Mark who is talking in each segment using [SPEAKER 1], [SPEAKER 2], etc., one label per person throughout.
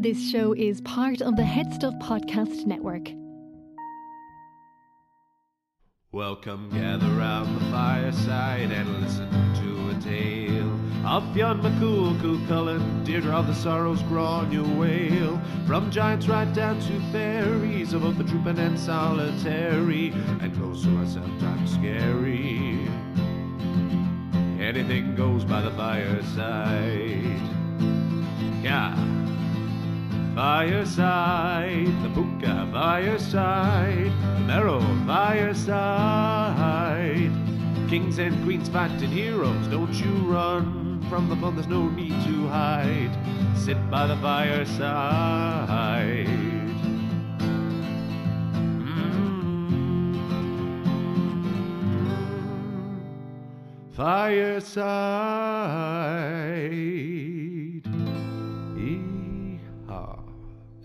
[SPEAKER 1] This show is part of the Head Stuff Podcast Network.
[SPEAKER 2] Welcome, gather round the fireside and listen to a tale of Fionn McCool, Cú Chulainn, Deirdre of the Sorrows, Gráinne Mhaol. From giants right down to fairies, of both the trooping and solitary, and ghosts who are sometimes scary. Anything goes by the fireside. Yeah. Fireside, the Puka fireside, the Marrow fireside. Kings and queens fighting heroes, don't you run from the fun, there's no need to hide. Sit by the fireside. Mm. Fireside.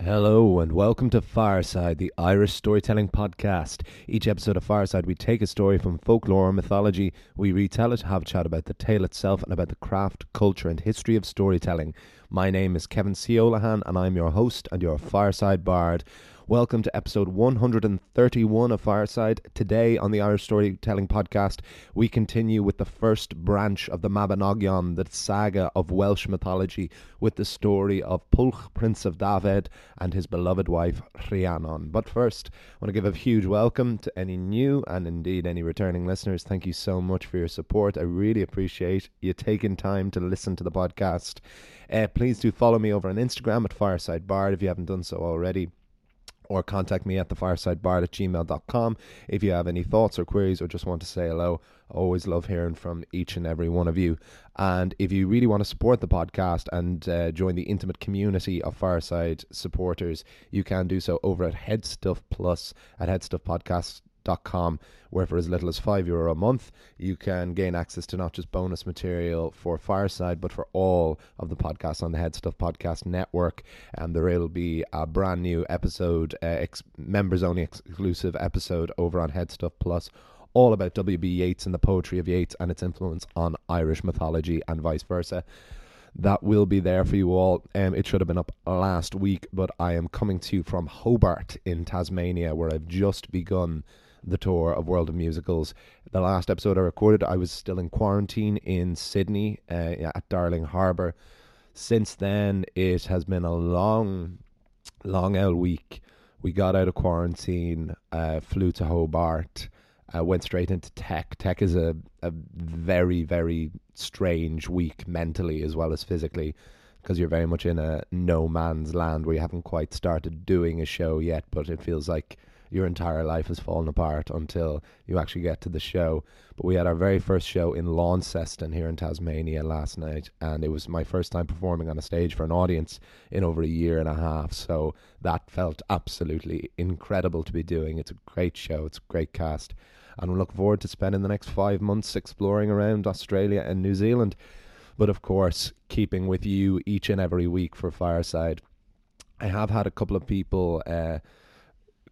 [SPEAKER 3] Hello and welcome to Fireside, the Irish storytelling podcast. Each episode of Fireside, we take a story from folklore or mythology, we retell it, have a chat about the tale itself, and about the craft, culture, and history of storytelling. My name is Kevin C. Olahan, and I'm your host and your Fireside Bard. Welcome to episode 131 of Fireside. Today on the Irish Storytelling Podcast, we continue with the first branch of the Mabinogion, the saga of Welsh mythology, with the story of Pwyll, Prince of Dyfed, and his beloved wife Rhiannon. But first, I want to give a huge welcome to any new and indeed any returning listeners. Thank you so much for your support. I really appreciate you taking time to listen to the podcast. Uh, please do follow me over on Instagram at Fireside Bard if you haven't done so already or contact me at thefiresidebard at gmail.com if you have any thoughts or queries or just want to say hello. I always love hearing from each and every one of you. And if you really want to support the podcast and uh, join the intimate community of Fireside supporters, you can do so over at Headstuff Plus at headstuffpodcast.com, where for as little as five euro a month, you can gain access to not just bonus material for Fireside, but for all of the podcasts on the Head Stuff Podcast Network. And there will be a brand new episode, uh, ex- members only exclusive episode over on Head Stuff Plus. All about W.B. Yeats and the poetry of Yeats and its influence on Irish mythology and vice versa that will be there for you all. Um, it should have been up last week, but I am coming to you from Hobart in Tasmania, where I've just begun the tour of World of Musicals. The last episode I recorded, I was still in quarantine in Sydney uh, at Darling Harbour. Since then, it has been a long, long old week. We got out of quarantine, uh, flew to Hobart, uh, went straight into tech. Tech is a, a very, very strange week mentally as well as physically because you're very much in a no man's land where you haven't quite started doing a show yet, but it feels like your entire life has fallen apart until you actually get to the show. But we had our very first show in Launceston here in Tasmania last night, and it was my first time performing on a stage for an audience in over a year and a half. So that felt absolutely incredible to be doing. It's a great show, it's a great cast, and we look forward to spending the next five months exploring around Australia and New Zealand. But of course, keeping with you each and every week for Fireside. I have had a couple of people. Uh,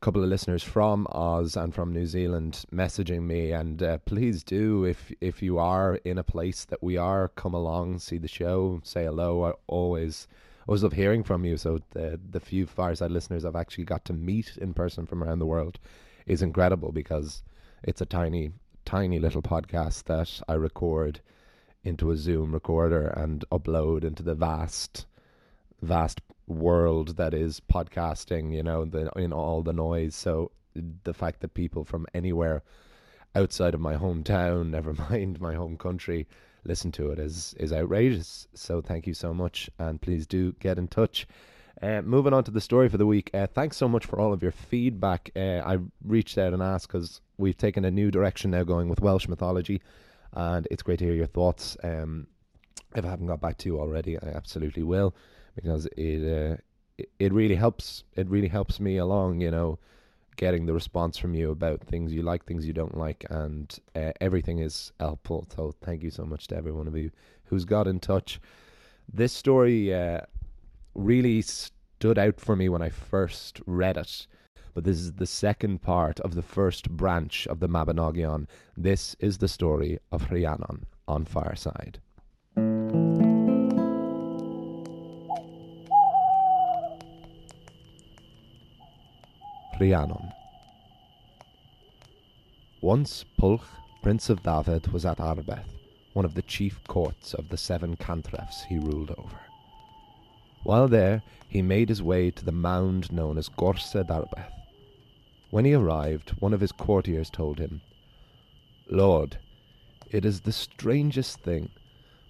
[SPEAKER 3] couple of listeners from Oz and from New Zealand messaging me, and uh, please do if if you are in a place that we are, come along, see the show, say hello. I always always love hearing from you. So the the few fireside listeners I've actually got to meet in person from around the world is incredible because it's a tiny tiny little podcast that I record into a Zoom recorder and upload into the vast vast world that is podcasting, you know, the in all the noise. So the fact that people from anywhere outside of my hometown, never mind my home country, listen to it is is outrageous. So thank you so much, and please do get in touch. Uh, moving on to the story for the week. Uh, thanks so much for all of your feedback. Uh, I reached out and asked because we've taken a new direction now, going with Welsh mythology, and it's great to hear your thoughts. Um, if I haven't got back to you already, I absolutely will because it, uh, it really helps. It really helps me along. You know, getting the response from you about things you like, things you don't like, and uh, everything is helpful. So thank you so much to every one of you who's got in touch. This story uh, really stood out for me when I first read it. But this is the second part of the first branch of the Mabinogion. This is the story of Rhiannon on Fireside. Rhiannon. Once Pwyll, Prince of Dyfed, was at Arberth, one of the chief courts of the seven cantrefs he ruled over. While there, he made his way to the mound known as Gorsedd Arberth. When he arrived, one of his courtiers told him, Lord, it is the strangest thing,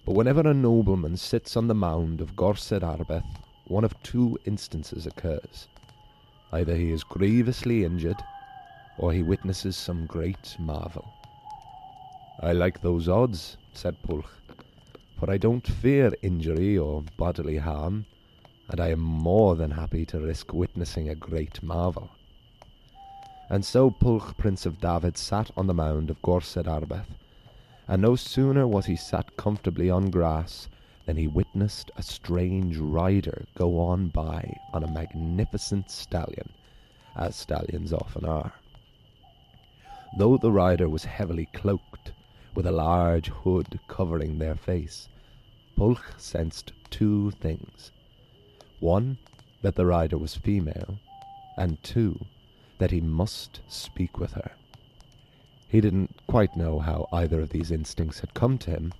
[SPEAKER 3] but whenever a nobleman sits on the mound of Gorsedd Arberth, one of two instances occurs. Either he is grievously injured, or he witnesses some great marvel. I like those odds, said Pwyll, for I don't fear injury or bodily harm, and I am more than happy to risk witnessing a great marvel. And so Pwyll, Prince of Dyfed, sat on the mound of Gorsedd Arberth, and no sooner was he sat comfortably on grass than he witnessed a strange rider go on by on a magnificent stallion, as stallions often are. Though the rider was heavily cloaked, with a large hood covering their face, Pwyll sensed two things. One, that the rider was female, and two, that he must speak with her. He didn't quite know how either of these instincts had come to him,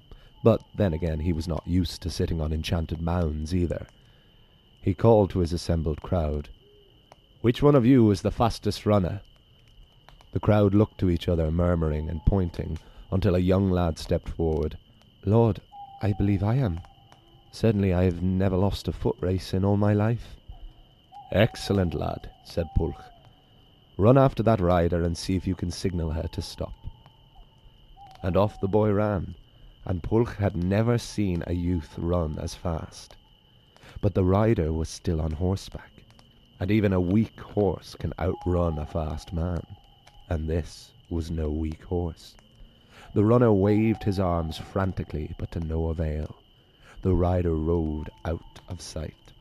[SPEAKER 3] but then again he was not used to sitting on enchanted mounds either. He called to his assembled crowd, Which one of you is the fastest runner? The crowd looked to each other, murmuring and pointing, until a young lad stepped forward. Lord, I believe I am. Certainly I have never lost a foot race in all my life. Excellent, lad, said Pwyll. Run after that rider and see if you can signal her to stop. And off the boy ran, and Pwyll had never seen a youth run as fast. But the rider was still on horseback, and even a weak horse can outrun a fast man, and this was no weak horse. The runner waved his arms frantically, but to no avail. The rider rode out of sight.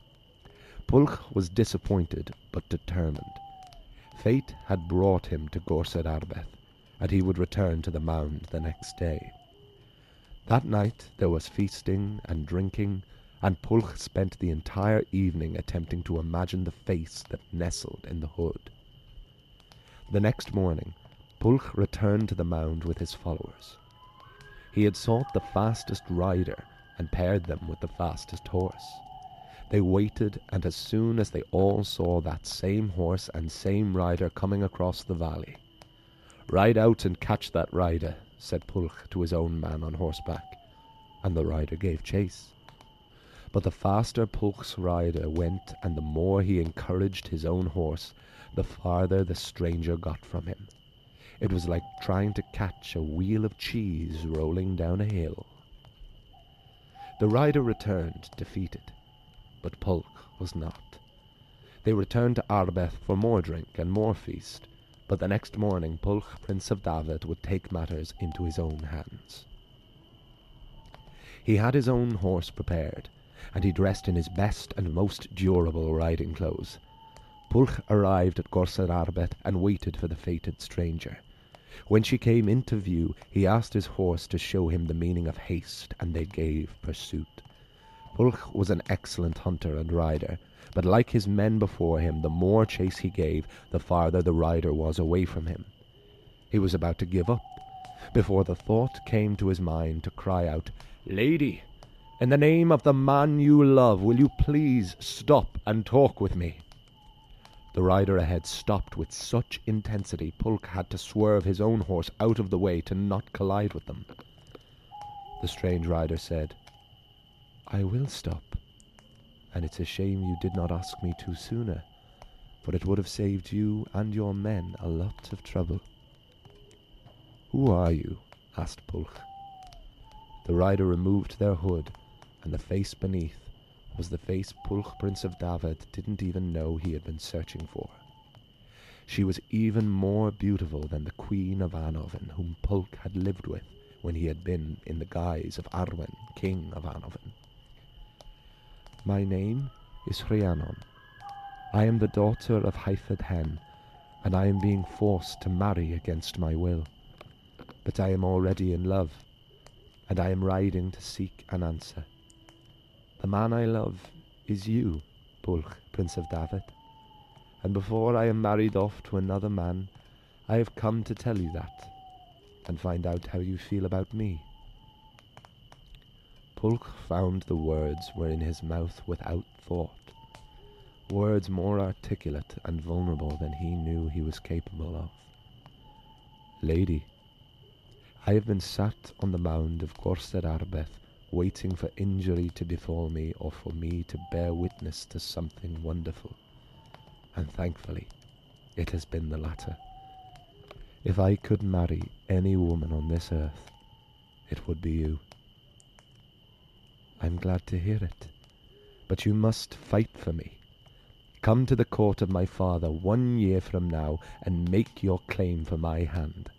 [SPEAKER 3] Pwyll was disappointed, but determined. Fate had brought him to Gorsedd Arberth, and he would return to the mound the next day. That night there was feasting and drinking, and Pwyll spent the entire evening attempting to imagine the face that nestled in the hood. The next morning, Pwyll returned to the mound with his followers. He had sought the fastest rider and paired them with the fastest horse. They waited, and as soon as they all saw that same horse and same rider coming across the valley, Ride out and catch that rider, said Pwyll to his own man on horseback, and the rider gave chase. But the faster Pwyll's rider went, and the more he encouraged his own horse, the farther the stranger got from him. It was like trying to catch a wheel of cheese rolling down a hill. The rider returned, defeated, but Pwyll was not. They returned to Arberth for more drink and more feast, but the next morning Pwyll, Prince of Dyfed, would take matters into his own hands. He had his own horse prepared, and he dressed in his best and most durable riding clothes. Pwyll arrived at Gorsedd Arberth and waited for the fated stranger. When she came into view, he asked his horse to show him the meaning of haste, and they gave pursuit. Pwyll was an excellent hunter and rider, but like his men before him, the more chase he gave, the farther the rider was away from him. He was about to give up, before the thought came to his mind to cry out, Lady, in the name of the man you love, will you please stop and talk with me? The rider ahead stopped with such intensity Pwyll had to swerve his own horse out of the way to not collide with them. The strange rider said, I will stop, and it's a shame you did not ask me to sooner, for it would have saved you and your men a lot of trouble. Who are you? asked Pwyll. The rider removed their hood, and the face beneath was the face Pwyll, Prince of Dyfed, didn't even know he had been searching for. She was even more beautiful than the Queen of Annwfn, whom Pwyll had lived with when he had been in the guise of Arawn, King of Annwfn. My name is Rhiannon. I am the daughter of Hefeydd Hen, and I am being forced to marry against my will. But I am already in love, and I am riding to seek an answer. The man I love is you, Pwyll, Prince of Dyfed, and before I am married off to another man, I have come to tell you that, and find out how you feel about me. Pwyll found the words were in his mouth without thought, words more articulate and vulnerable than he knew he was capable of. Lady, I have been sat on the mound of Gorsedd Arberth, waiting for injury to befall me or for me to bear witness to something wonderful and thankfully it has been the latter. If I could marry any woman on this earth, it would be you. I'm glad to hear it, but you must fight for me. Come to the court of my father one year from now and make your claim for my hand.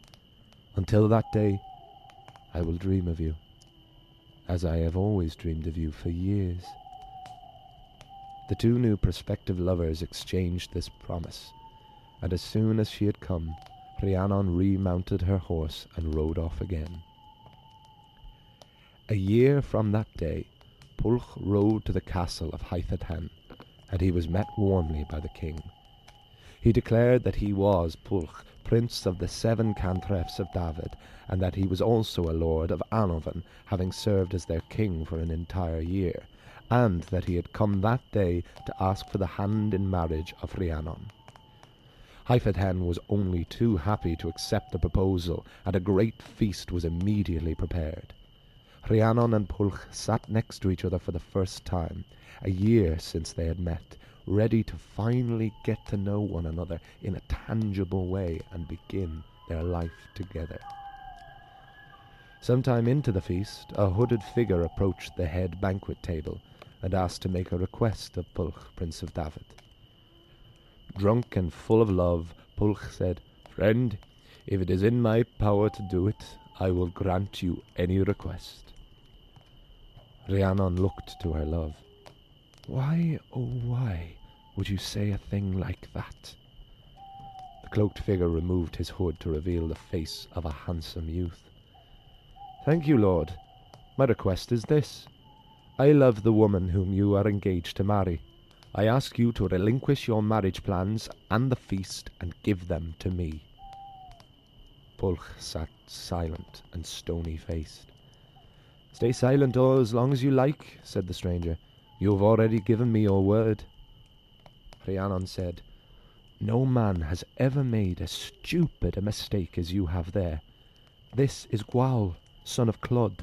[SPEAKER 3] Until that day, I will dream of you, as I have always dreamed of you for years. The two new prospective lovers exchanged this promise, and as soon as she had come, Rhiannon remounted her horse and rode off again. A year from that day, Pwyll rode to the castle of Hefeydd Hen, and he was met warmly by the king. He declared that he was Pwyll, prince of the seven cantrefs of Dyfed, and that he was also a lord of Annwfn, having served as their king for an entire year, and that he had come that day to ask for the hand in marriage of Rhiannon. Hefeydd Hen was only too happy to accept the proposal, and a great feast was immediately prepared. Rhiannon and Pwyll sat next to each other for the first time, a year since they had met, ready to finally get to know one another in a tangible way and begin their life together. Sometime into the feast, a hooded figure approached the head banquet table and asked to make a request of Pwyll, Prince of Dyfed. Drunk and full of love, Pwyll said, Friend, if it is in my power to do it, I will grant you any request. Rhiannon looked to her love. Why, oh why, would you say a thing like that? The cloaked figure removed his hood to reveal the face of a handsome youth. Thank you, lord. My request is this. I love the woman whom you are engaged to marry. I ask you to relinquish your marriage plans and the feast and give them to me. Pwyll sat silent and stony faced. Stay silent all as long as you like, said the stranger. You have already given me your word. Rhiannon said, No man has ever made as stupid a mistake as you have there. This is Gwawl, son of Clud,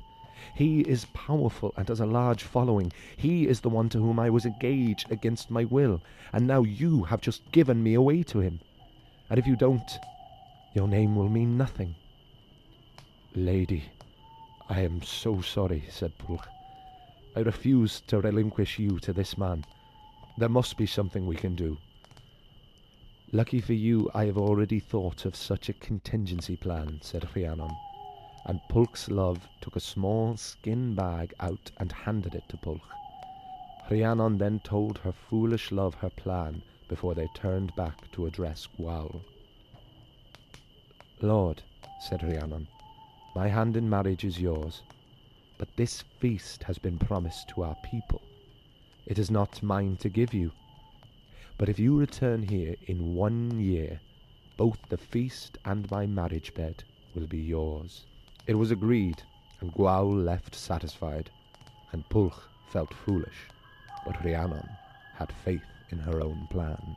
[SPEAKER 3] he is powerful and has a large following. He is the one to whom I was engaged against my will, and now you have just given me away to him. And if you don't, your name will mean nothing. Lady, I am so sorry, said Pwyll. I refuse to relinquish you to this man. There must be something we can do. Lucky for you, I have already thought of such a contingency plan, said Rhiannon and Pwyll's love took a small skin bag out and handed it to Pwyll. Rhiannon then told her foolish love her plan before they turned back to address Gwawl. Lord, said Rhiannon, my hand in marriage is yours, but this feast has been promised to our people. It is not mine to give you. But if you return here in one year, both the feast and my marriage bed will be yours. It was agreed, and Gwawl left satisfied, and Pwyll felt foolish, but Rhiannon had faith in her own plan.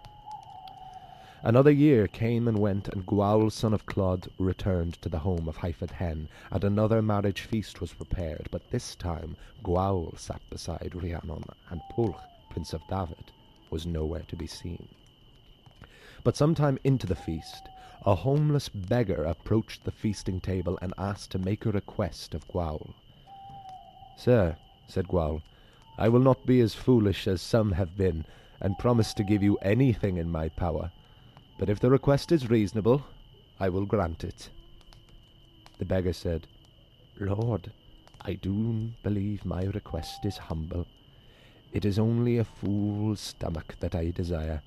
[SPEAKER 3] Another year came and went, and Gwawl, son of Clud returned to the home of Hefeydd and another marriage feast was prepared, but this time Gwawl sat beside Rhiannon, and Pwyll, prince of Dyfed, was nowhere to be seen. But some time into the feast, a homeless beggar approached the feasting table and asked to make a request of Gwawl. Sir, said Gwawl, I will not be as foolish as some have been, and promise to give you anything in my power. But if the request is reasonable, I will grant it. The beggar said, Lord, I do believe my request is humble. It is only a fool's stomach that I desire.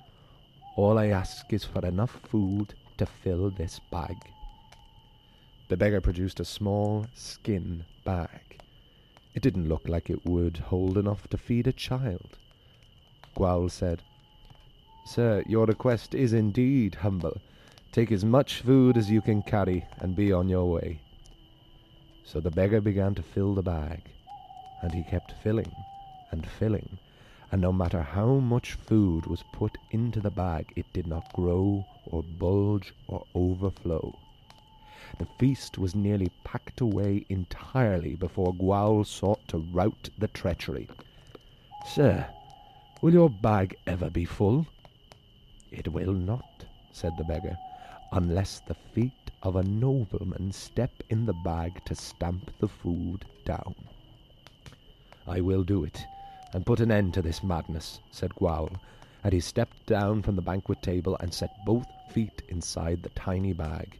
[SPEAKER 3] All I ask is for enough food to fill this bag. The beggar produced a small skin bag. It didn't look like it would hold enough to feed a child. Gwawl said, Sir, your request is indeed humble. Take as much food as you can carry and be on your way. So the beggar began to fill the bag, and he kept filling and filling, and no matter how much food was put into the bag, it did not grow or bulge or overflow. The feast was nearly packed away entirely before Gwawl sought to rout the treachery. Sir, will your bag ever be full? It will not, said the beggar, unless the feet of a nobleman step in the bag to stamp the food down. I will do it, and put an end to this madness, said Gwawl, and he stepped down from the banquet table and set both feet inside the tiny bag.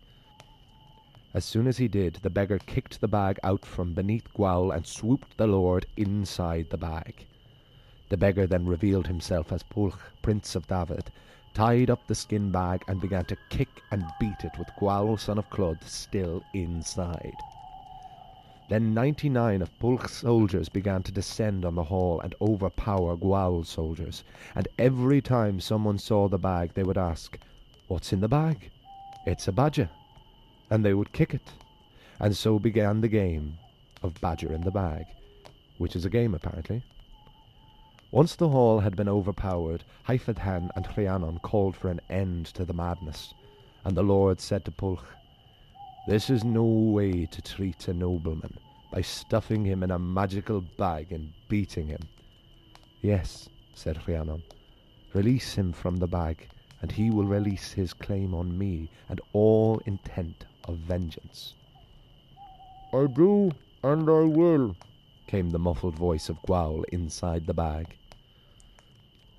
[SPEAKER 3] As soon as he did, the beggar kicked the bag out from beneath Gwawl and swooped the lord inside the bag. The beggar then revealed himself as Pwyll, Prince of Dyfed, tied up the skin bag, and began to kick and beat it with Gwawl, son of Clud, still inside. Then ninety-nine of Pwyll's soldiers began to descend on the hall and overpower Gwawl's soldiers, and every time someone saw the bag they would ask, What's in the bag? It's a badger. And they would kick it. And so began the game of Badger in the Bag, which is a game apparently. Once the hall had been overpowered, Hefeydd Hen and Rhiannon called for an end to the madness, and the lord said to Pwyll, This is no way to treat a nobleman, by stuffing him in a magical bag and beating him. Yes, said Rhiannon, release him from the bag, and he will release his claim on me and all intent of vengeance. I do, and I will, came the muffled voice of Gwawl inside the bag.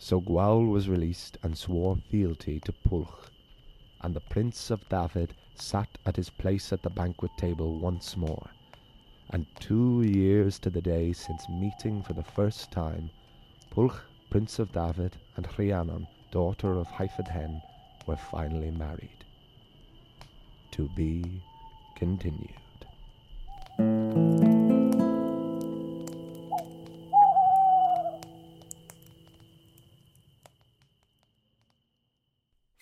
[SPEAKER 3] So Gwawl was released and swore fealty to Pwyll, and the Prince of Dyfed sat at his place at the banquet table once more. And two years to the day since meeting for the first time, Pwyll, Prince of Dyfed, and Rhiannon, daughter of Hefeydd Hen, were finally married. To be continued.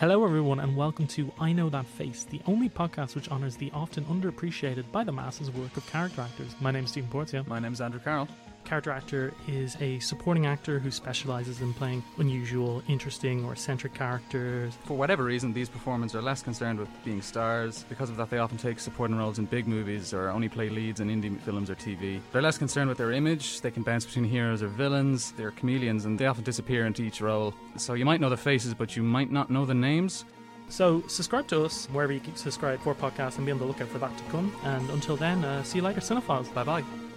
[SPEAKER 4] Hello, everyone, and welcome to I Know That Face, the only podcast which honours the often underappreciated by the masses work of character actors. My name is Stephen Portia.
[SPEAKER 5] My name's Andrew Carroll.
[SPEAKER 4] Character actor is a supporting actor who specialises in playing unusual, interesting, or eccentric characters.
[SPEAKER 5] For whatever reason, these performers are less concerned with being stars. Because of that, they often take supporting roles in big movies or only play leads in indie films or TV. They're less concerned with their image. They can bounce between heroes or villains. They're chameleons and they often disappear into each role. So you might know the faces, but you might not know the names.
[SPEAKER 4] So, subscribe to us wherever you subscribe for podcasts and be on the lookout for that to come. And until then, uh, see you later, cinephiles.
[SPEAKER 5] Bye bye.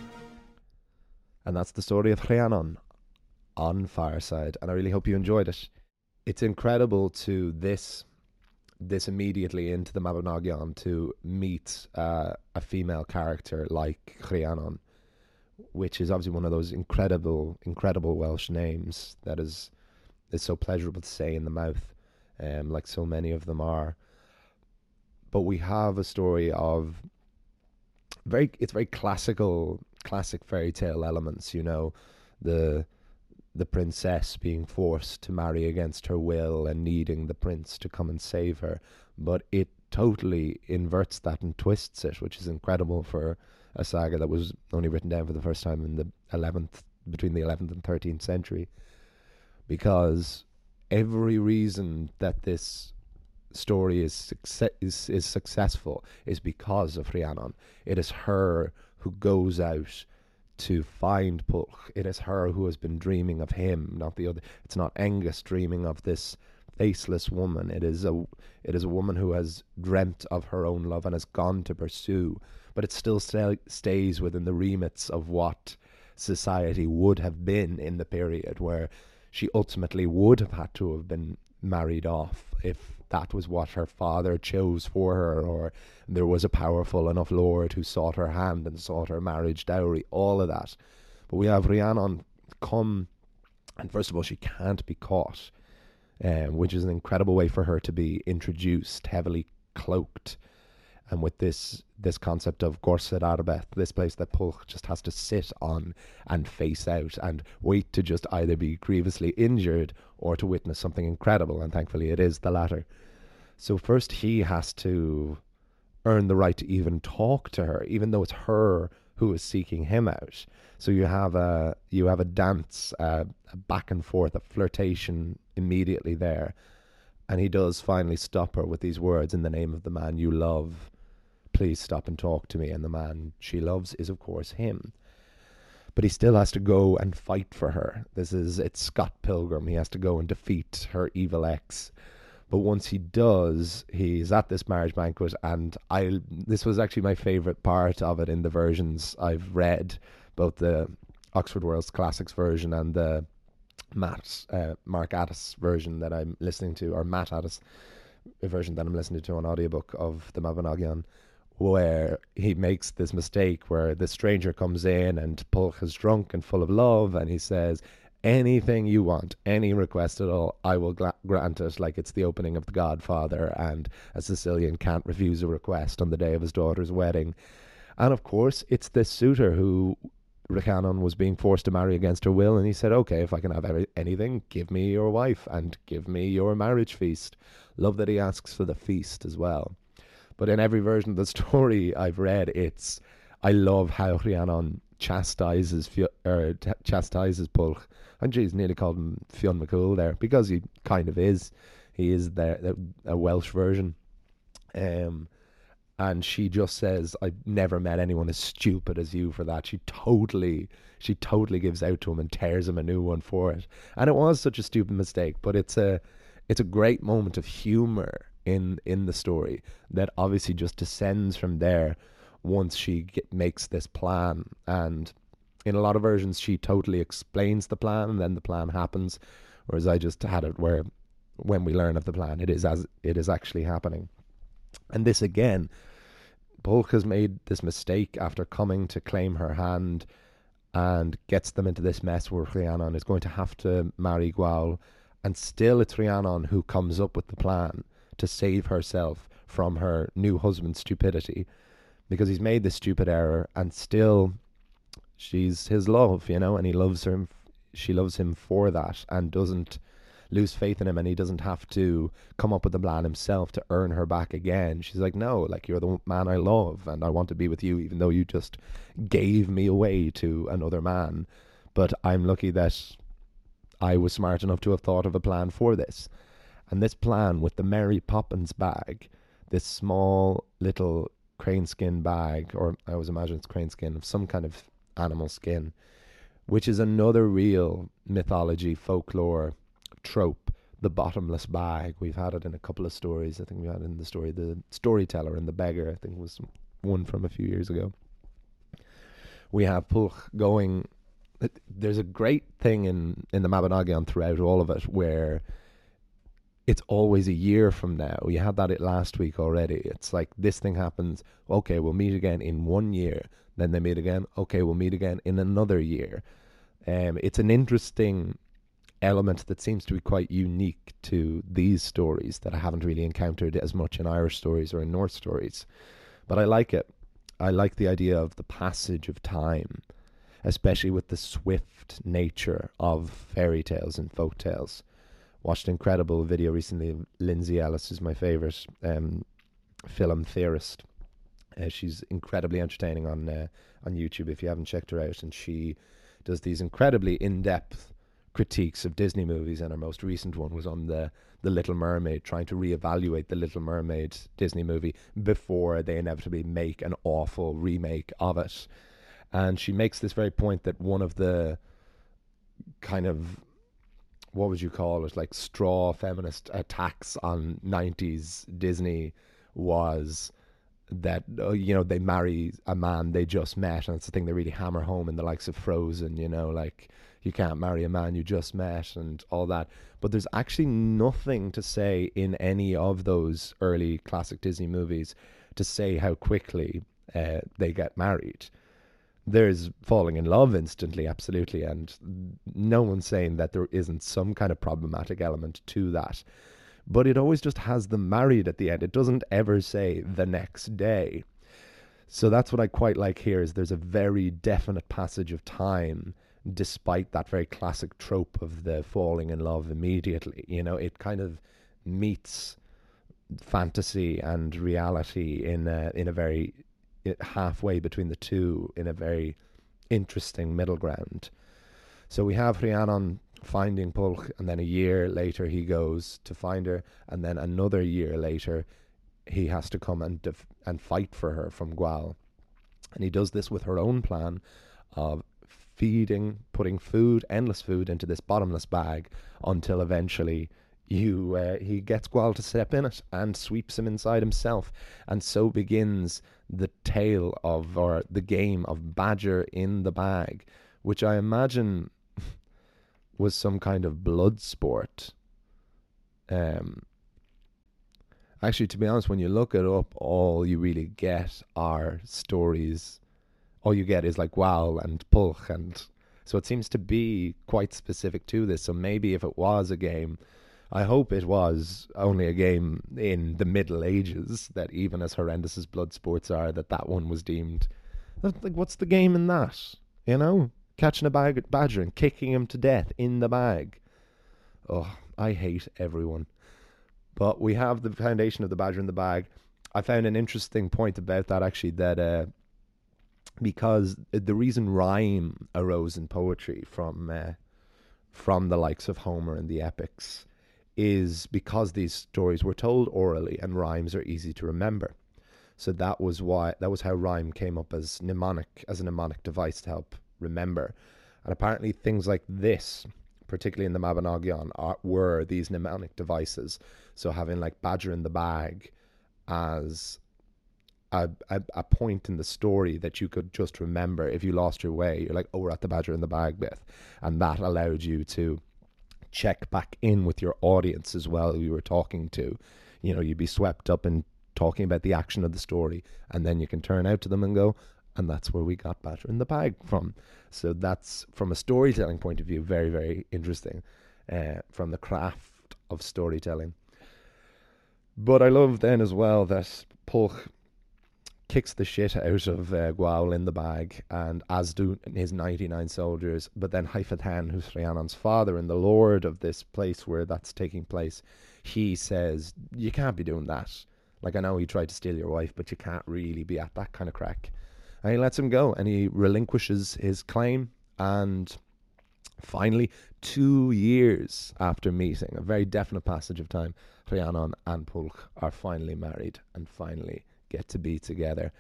[SPEAKER 3] And that's the story of Rhiannon on Fireside. And I really hope you enjoyed it. It's incredible to this this immediately into the Mabinogion to meet uh, a female character like Rhiannon, which is obviously one of those incredible, incredible Welsh names that is is so pleasurable to say in the mouth, um, like so many of them are. But we have a story of very it's very classical classic fairy tale elements you know the the princess being forced to marry against her will and needing the prince to come and save her but it totally inverts that and twists it which is incredible for a saga that was only written down for the first time in the 11th between the 11th and 13th century because every reason that this story is, success, is is successful is because of Rhiannon. It is her who goes out to find Pwyll. It is her who has been dreaming of him, not the other. It's not Angus dreaming of this faceless woman. It is a it is a woman who has dreamt of her own love and has gone to pursue, but it still st- stays within the remits of what society would have been in the period where she ultimately would have had to have been married off if that was what her father chose for her, or there was a powerful enough lord who sought her hand and sought her marriage dowry, all of that. But we have Rhiannon come, and first of all, she can't be caught, um, which is an incredible way for her to be introduced, heavily cloaked, and with this this concept of Gorsedd Arberth, this place that Pwyll just has to sit on and face out and wait to just either be grievously injured or to witness something incredible, and thankfully it is the latter. So first he has to earn the right to even talk to her, even though it's her who is seeking him out. So you have a you have a dance, uh, a back and forth, a flirtation immediately there, and he does finally stop her with these words in the name of the man you love please stop and talk to me. And the man she loves is, of course, him. But he still has to go and fight for her. This is, it's Scott Pilgrim. He has to go and defeat her evil ex. But once he does, he's at this marriage banquet, and I. This was actually my favorite part of it in the versions I've read, both the Oxford World's Classics version and the Matt uh, Mark Addis version that I'm listening to, or Matt Addis version that I'm listening to on audiobook of the Mabinogion, where he makes this mistake where the stranger comes in and Pwyll is drunk and full of love, and he says, Anything you want, any request at all, I will gra- grant it, like it's the opening of The Godfather, and a Sicilian can't refuse a request on the day of his daughter's wedding. And of course, it's this suitor who Rhiannon was being forced to marry against her will, and he said, Okay, if I can have every- anything, give me your wife and give me your marriage feast. Love that he asks for the feast as well. But in every version of the story I've read, it's I love how Rhiannon chastises or t- chastises Pwyll. And geez, nearly called him Fionn McCool there because he kind of is. He is the, a Welsh version. Um, and she just says, "I've never met anyone as stupid as you for that." She totally, she totally gives out to him and tears him a new one for it. And it was such a stupid mistake, but it's a, it's a great moment of humor in in the story that obviously just descends from there once she get, makes this plan. And in a lot of versions she totally explains the plan and then the plan happens whereas i just had it where when we learn of the plan it is as it is actually happening. And this again Pwyll has made this mistake after coming to claim her hand and gets them into this mess where Rhiannon is going to have to marry Gwawl and still it's Rhiannon who comes up with the plan to save herself from her new husband's stupidity because he's made this stupid error and still she's his love, you know, and he loves her. She loves him for that and doesn't lose faith in him and he doesn't have to come up with a plan himself to earn her back again. She's like, no, like you're the man I love and I want to be with you even though you just gave me away to another man. But I'm lucky that I was smart enough to have thought of a plan for this. And this plan with the Mary Poppins bag, this small little crane skin bag, or I always imagine it's crane skin of some kind of animal skin, which is another real mythology, folklore trope. The bottomless bag. We've had it in a couple of stories. I think we had it in the story The Storyteller and the Beggar, I think was one from a few years ago. We have Pwyll going. There's a great thing in, in the Mabinogion throughout all of it where it's always a year from now. You had that it last week already. It's like this thing happens. Okay, we'll meet again in one year. Then they meet again. Okay, we'll meet again in another year. Um, it's an interesting element that seems to be quite unique to these stories that I haven't really encountered as much in Irish stories or in Norse stories. But I like it. I like the idea of the passage of time, especially with the swift nature of fairy tales and folk tales watched an incredible video recently. Of Lindsay Ellis is my favorite um, film theorist. Uh, she's incredibly entertaining on uh, on YouTube if you haven't checked her out, and she does these incredibly in depth critiques of Disney movies. And her most recent one was on the the Little Mermaid, trying to reevaluate the Little Mermaid Disney movie before they inevitably make an awful remake of it. And she makes this very point that one of the kind of what would you call it like straw feminist attacks on 90s disney was that uh, you know they marry a man they just met, and it's the thing they really hammer home in the likes of Frozen. You know, like you can't marry a man you just met and all that. But there's actually nothing to say in any of those early classic Disney movies to say how quickly uh, they get married. There's falling in love instantly, absolutely, and no one's saying that there isn't some kind of problematic element to that. But it always just has them married at the end. It doesn't ever say the next day. So that's what I quite like here is there's a very definite passage of time despite that very classic trope of the falling in love immediately. You know, it kind of meets fantasy and reality in a, in a very halfway between the two in a very interesting middle ground. So we have Rhiannon finding Pwyll, and then a year later he goes to find her, and then another year later he has to come and def- and fight for her from Gwawl. And he does this with her own plan of feeding, putting food, endless food into this bottomless bag until eventually you uh, he gets Gwawl to step in it and sweeps him inside himself, and so begins the tale of or the game of Badger in the bag, which I imagine was some kind of blood sport. Um, actually, to be honest, when you look it up, all you really get are stories all you get is like wow and Pwyll and so it seems to be quite specific to this. So maybe if it was a game, I hope it was only a game in the Middle Ages that even as horrendous as blood sports are, that that one was deemed like what's the game in that? You know, catching a bag badger and kicking him to death in the bag. Oh, I hate everyone. But we have the foundation of the badger in the bag. I found an interesting point about that actually that uh, because the reason rhyme arose in poetry from uh, from the likes of Homer and the epics is because these stories were told orally and rhymes are easy to remember. So that was why that was how rhyme came up as mnemonic as a mnemonic device to help remember. And apparently things like this, particularly in the Mabinogion, are, were these mnemonic devices. So having like badger in the bag as a, a, a, point in the story that you could just remember if you lost your way. You're like, oh, we're at the Badger in the Bag bit. And that allowed you to check back in with your audience as well, who you were talking to. You know, you'd be swept up in talking about the action of the story, and then you can turn out to them and go, and that's where we got Badger in the Bag from. So that's, from a storytelling point of view, very, very interesting uh, from the craft of storytelling. But I love then as well that Pwyll kicks the shit out of uh, in the bag, and as do his 99 soldiers. But then Hefeydd Hen, who's Rhiannon's father and the lord of this place where that's taking place, he says, You can't be doing that. Like, I know he tried to steal your wife, but you can't really be at that kind of crack. And he lets him go, and he relinquishes his claim. And finally, two years after meeting, a very definite passage of time, Rhiannon and Pwyll are finally married and finally get to be together.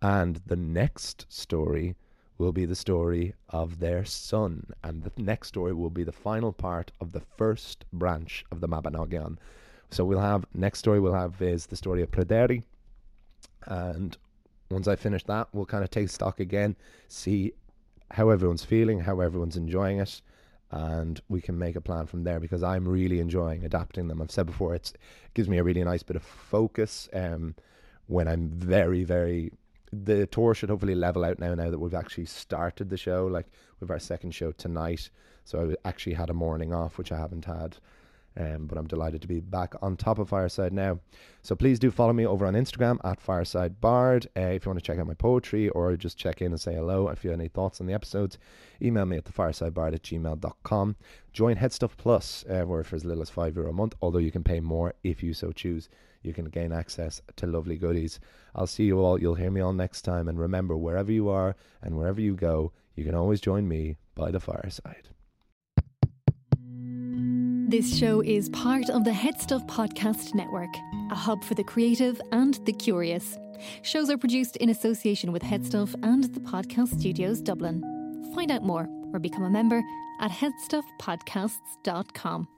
[SPEAKER 3] And the next story will be the story of their son. And the next story will be the final part of the first branch of the Mabinogion. So we'll have, next story we'll have is the story of Pryderi. And once I finish that, we'll kind of take stock again, see how everyone's feeling, how everyone's enjoying it, and we can make a plan from there because I'm really enjoying adapting them. I've said before, it gives me a really nice bit of focus. Um, when I'm very, very. The tour should hopefully level out now. Now that we've actually started the show, like we've our second show tonight, so I actually had a morning off, which I haven't had. Um, but I'm delighted to be back on top of Fireside now. So please do follow me over on Instagram at Fireside Bard. Uh, if you want to check out my poetry or just check in and say hello, if you have any thoughts on the episodes, email me at thefiresidebard at gmail.com. Join Headstuff Plus, uh, where for as little as €5 Euro a month, although you can pay more if you so choose you can gain access to lovely goodies. I'll see you all. You'll hear me all next time. And remember, wherever you are and wherever you go, you can always join me by the fireside.
[SPEAKER 1] This show is part of the Headstuff Podcast Network, a hub for the creative and the curious. Shows are produced in association with Headstuff and the Podcast Studios Dublin. Find out more or become a member at headstuffpodcasts.com.